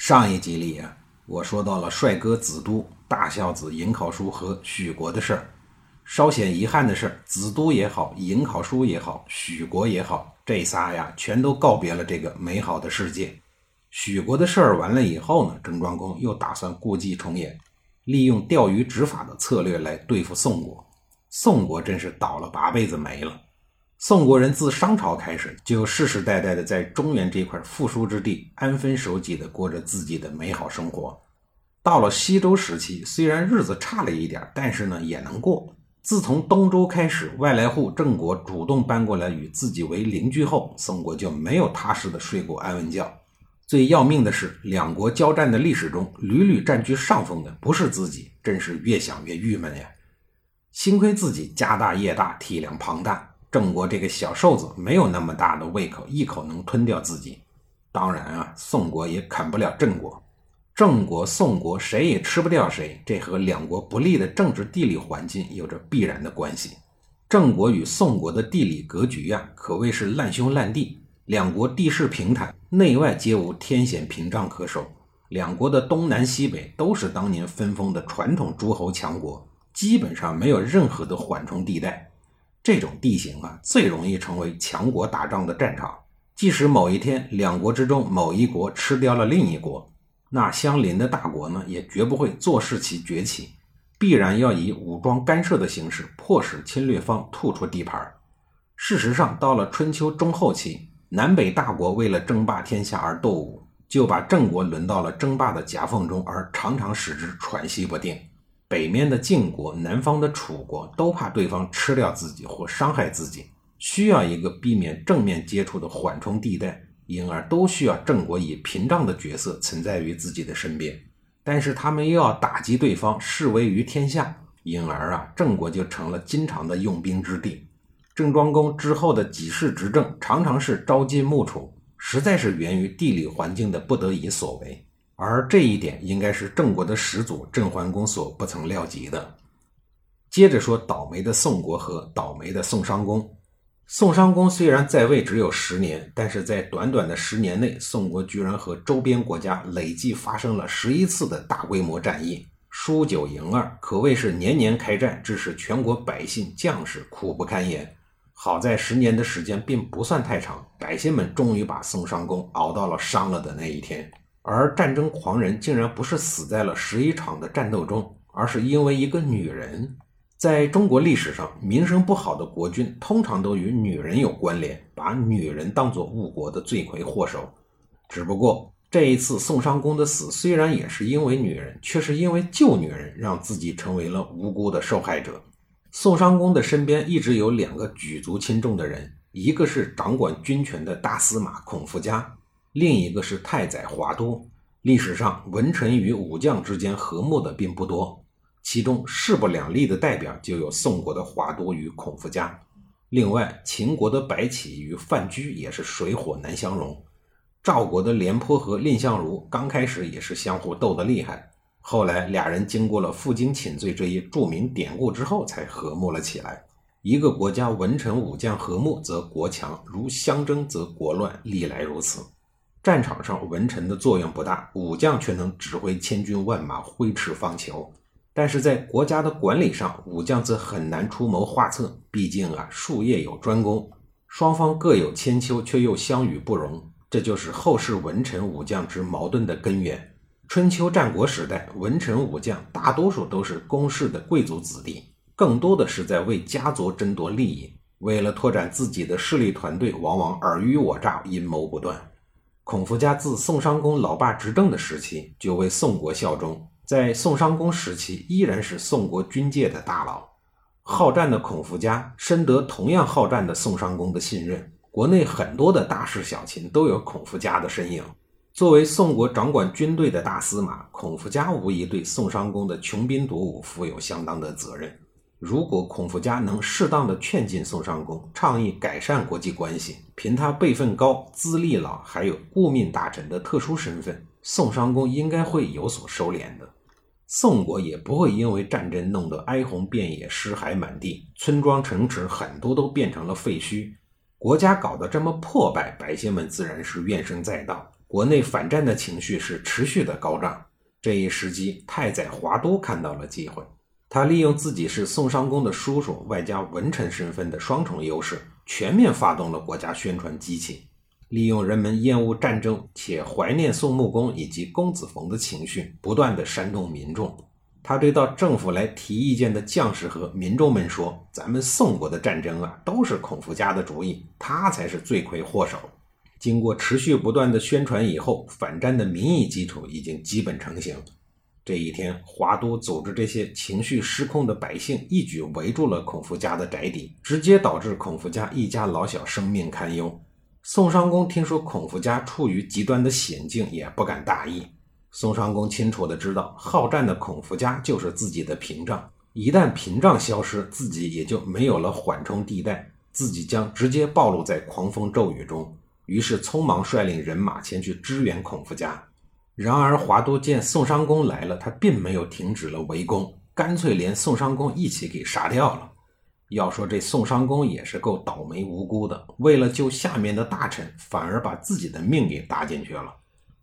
上一集里啊，我说到了帅哥子都、大孝子颍考叔和许国的事儿。稍显遗憾的是，子都也好，颍考叔也好，许国也好，这仨呀，全都告别了这个美好的世界。许国的事儿完了以后呢，郑庄公又打算故伎重演，利用钓鱼执法的策略来对付宋国。宋国真是倒了八辈子霉了。宋国人自商朝开始就世世代代的在中原这块富庶之地安分守己的过着自己的美好生活。到了西周时期，虽然日子差了一点，但是呢也能过。自从东周开始，外来户郑国主动搬过来与自己为邻居后，宋国就没有踏实的睡过安稳觉。最要命的是，两国交战的历史中屡屡占据上风的不是自己，真是越想越郁闷呀。幸亏自己家大业大，体量庞大。郑国这个小瘦子没有那么大的胃口，一口能吞掉自己。当然啊，宋国也啃不了郑国。郑国、宋国谁也吃不掉谁，这和两国不利的政治地理环境有着必然的关系。郑国与宋国的地理格局呀，可谓是烂兄烂弟。两国地势平坦，内外皆无天险屏障可守。两国的东南西北都是当年分封的传统诸侯强国，基本上没有任何的缓冲地带。这种地形啊，最容易成为强国打仗的战场。即使某一天两国之中某一国吃掉了另一国，那相邻的大国呢，也绝不会坐视其崛起，必然要以武装干涉的形式，迫使侵略方吐出地盘。事实上，到了春秋中后期，南北大国为了争霸天下而斗武，就把郑国轮到了争霸的夹缝中，而常常使之喘息不定。北面的晋国，南方的楚国，都怕对方吃掉自己或伤害自己，需要一个避免正面接触的缓冲地带，因而都需要郑国以屏障的角色存在于自己的身边。但是他们又要打击对方，示威于天下，因而啊，郑国就成了经常的用兵之地。郑庄公之后的几世执政，常常是朝晋暮楚，实在是源于地理环境的不得已所为。而这一点应该是郑国的始祖郑桓公所不曾料及的。接着说倒霉的宋国和倒霉的宋商公。宋商公虽然在位只有十年，但是在短短的十年内，宋国居然和周边国家累计发生了十一次的大规模战役，输九赢二，可谓是年年开战，致使全国百姓将士苦不堪言。好在十年的时间并不算太长，百姓们终于把宋商公熬到了伤了的那一天。而战争狂人竟然不是死在了十一场的战斗中，而是因为一个女人。在中国历史上，名声不好的国君通常都与女人有关联，把女人当作误国的罪魁祸首。只不过这一次宋商公的死虽然也是因为女人，却是因为救女人，让自己成为了无辜的受害者。宋商公的身边一直有两个举足轻重的人，一个是掌管军权的大司马孔夫家。另一个是太宰华都。历史上文臣与武将之间和睦的并不多，其中势不两立的代表就有宋国的华都与孔夫家。另外，秦国的白起与范雎也是水火难相容。赵国的廉颇和蔺相如刚开始也是相互斗得厉害，后来俩人经过了负荆请罪这一著名典故之后，才和睦了起来。一个国家文臣武将和睦，则国强；如相争，则国乱，历来如此。战场上，文臣的作用不大，武将却能指挥千军万马，挥斥方遒。但是在国家的管理上，武将则很难出谋划策。毕竟啊，术业有专攻，双方各有千秋，却又相与不容。这就是后世文臣武将之矛盾的根源。春秋战国时代，文臣武将大多数都是公室的贵族子弟，更多的是在为家族争夺利益。为了拓展自己的势力团队，往往尔虞我诈，阴谋不断。孔夫家自宋商公老爸执政的时期就为宋国效忠，在宋商公时期依然是宋国军界的大佬。好战的孔夫家深得同样好战的宋商公的信任，国内很多的大事小情都有孔夫家的身影。作为宋国掌管军队的大司马，孔夫家无疑对宋襄公的穷兵黩武负有相当的责任。如果孔夫家能适当的劝进宋襄公，倡议改善国际关系，凭他辈分高、资历老，还有顾命大臣的特殊身份，宋襄公应该会有所收敛的。宋国也不会因为战争弄得哀鸿遍野、尸骸满地，村庄城池很多都变成了废墟。国家搞得这么破败，百姓们自然是怨声载道，国内反战的情绪是持续的高涨。这一时机，太宰华都看到了机会。他利用自己是宋襄公的叔叔，外加文臣身份的双重优势，全面发动了国家宣传机器，利用人们厌恶战争且怀念宋穆公以及公子冯的情绪，不断的煽动民众。他对到政府来提意见的将士和民众们说：“咱们宋国的战争啊，都是孔夫家的主意，他才是罪魁祸首。”经过持续不断的宣传以后，反战的民意基础已经基本成型。这一天，华都组织这些情绪失控的百姓一举围住了孔夫家的宅邸，直接导致孔夫家一家老小生命堪忧。宋襄公听说孔夫家处于极端的险境，也不敢大意。宋襄公清楚的知道，好战的孔夫家就是自己的屏障，一旦屏障消失，自己也就没有了缓冲地带，自己将直接暴露在狂风骤雨中。于是，匆忙率领人马前去支援孔夫家。然而，华都见宋襄公来了，他并没有停止了围攻，干脆连宋襄公一起给杀掉了。要说这宋襄公也是够倒霉无辜的，为了救下面的大臣，反而把自己的命给搭进去了。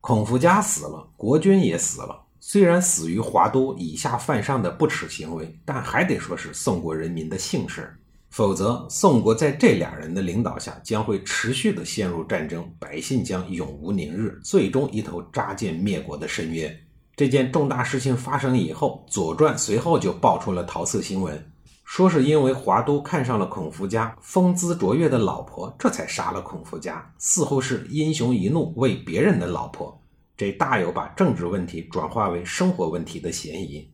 孔夫家死了，国君也死了。虽然死于华都以下犯上的不耻行为，但还得说是宋国人民的幸事。否则，宋国在这俩人的领导下将会持续的陷入战争，百姓将永无宁日，最终一头扎进灭国的深渊。这件重大事情发生以后，《左传》随后就爆出了桃色新闻，说是因为华都看上了孔夫家风姿卓越的老婆，这才杀了孔夫家，似乎是英雄一怒为别人的老婆，这大有把政治问题转化为生活问题的嫌疑。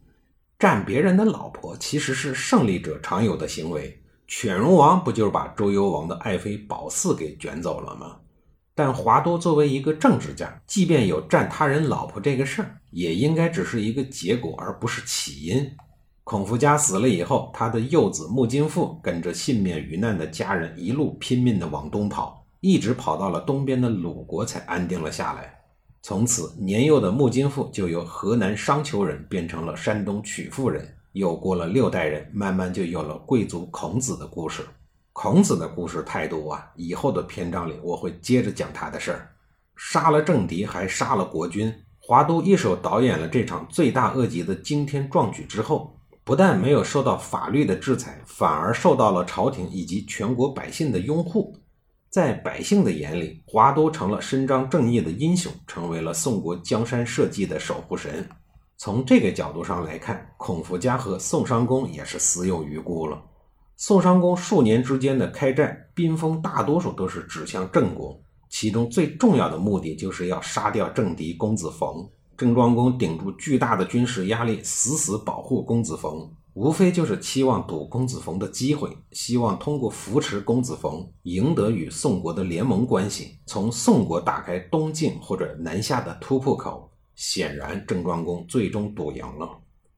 占别人的老婆其实是胜利者常有的行为。犬戎王不就是把周幽王的爱妃褒姒给卷走了吗？但华都作为一个政治家，即便有占他人老婆这个事儿，也应该只是一个结果，而不是起因。孔夫家死了以后，他的幼子穆金父跟着幸免于难的家人一路拼命的往东跑，一直跑到了东边的鲁国才安定了下来。从此，年幼的穆金父就由河南商丘人变成了山东曲阜人。又过了六代人，慢慢就有了贵族孔子的故事。孔子的故事太多啊，以后的篇章里我会接着讲他的事儿。杀了政敌，还杀了国君。华都一手导演了这场罪大恶极的惊天壮举之后，不但没有受到法律的制裁，反而受到了朝廷以及全国百姓的拥护。在百姓的眼里，华都成了伸张正义的英雄，成为了宋国江山社稷的守护神。从这个角度上来看，孔夫家和宋襄公也是死有余辜了。宋襄公数年之间的开战，兵锋大多数都是指向郑国，其中最重要的目的就是要杀掉政敌公子冯。郑庄公顶住巨大的军事压力，死死保护公子冯，无非就是期望赌公子冯的机会，希望通过扶持公子冯，赢得与宋国的联盟关系，从宋国打开东进或者南下的突破口。显然，郑庄公最终赌赢了。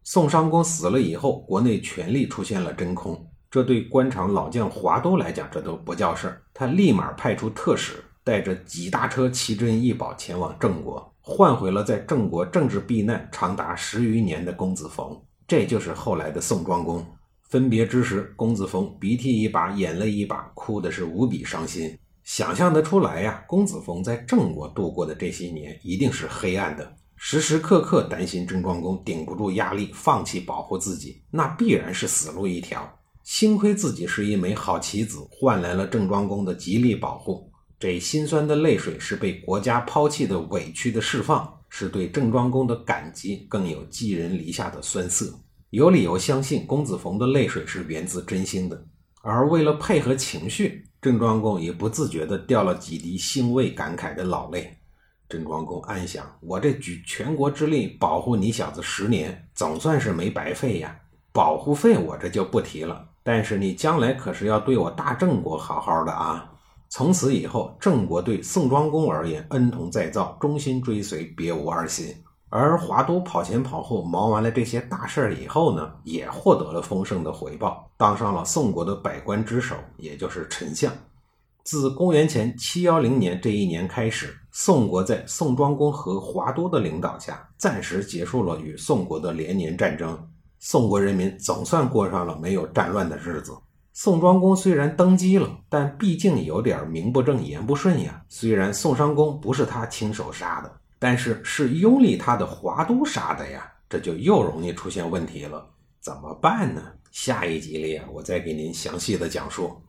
宋襄公死了以后，国内权力出现了真空，这对官场老将华都来讲，这都不叫事儿。他立马派出特使，带着几大车奇珍异宝前往郑国，换回了在郑国政治避难长达十余年的公子冯。这就是后来的宋庄公。分别之时，公子冯鼻涕一把，眼泪一把，哭的是无比伤心。想象得出来呀，公子冯在郑国度过的这些年，一定是黑暗的。时时刻刻担心郑庄公顶不住压力，放弃保护自己，那必然是死路一条。幸亏自己是一枚好棋子，换来了郑庄公的极力保护。这心酸的泪水是被国家抛弃的委屈的释放，是对郑庄公的感激，更有寄人篱下的酸涩。有理由相信，公子冯的泪水是源自真心的。而为了配合情绪，郑庄公也不自觉地掉了几滴欣慰感慨的老泪。郑庄公暗想：“我这举全国之力保护你小子十年，总算是没白费呀。保护费我这就不提了，但是你将来可是要对我大郑国好好的啊。”从此以后，郑国对宋庄公而言恩同再造，忠心追随，别无二心。而华都跑前跑后忙完了这些大事儿以后呢，也获得了丰盛的回报，当上了宋国的百官之首，也就是丞相。自公元前七幺零年这一年开始，宋国在宋庄公和华都的领导下，暂时结束了与宋国的连年战争。宋国人民总算过上了没有战乱的日子。宋庄公虽然登基了，但毕竟有点名不正言不顺呀。虽然宋襄公不是他亲手杀的，但是是拥立他的华都杀的呀，这就又容易出现问题了。怎么办呢？下一集里啊，我再给您详细的讲述。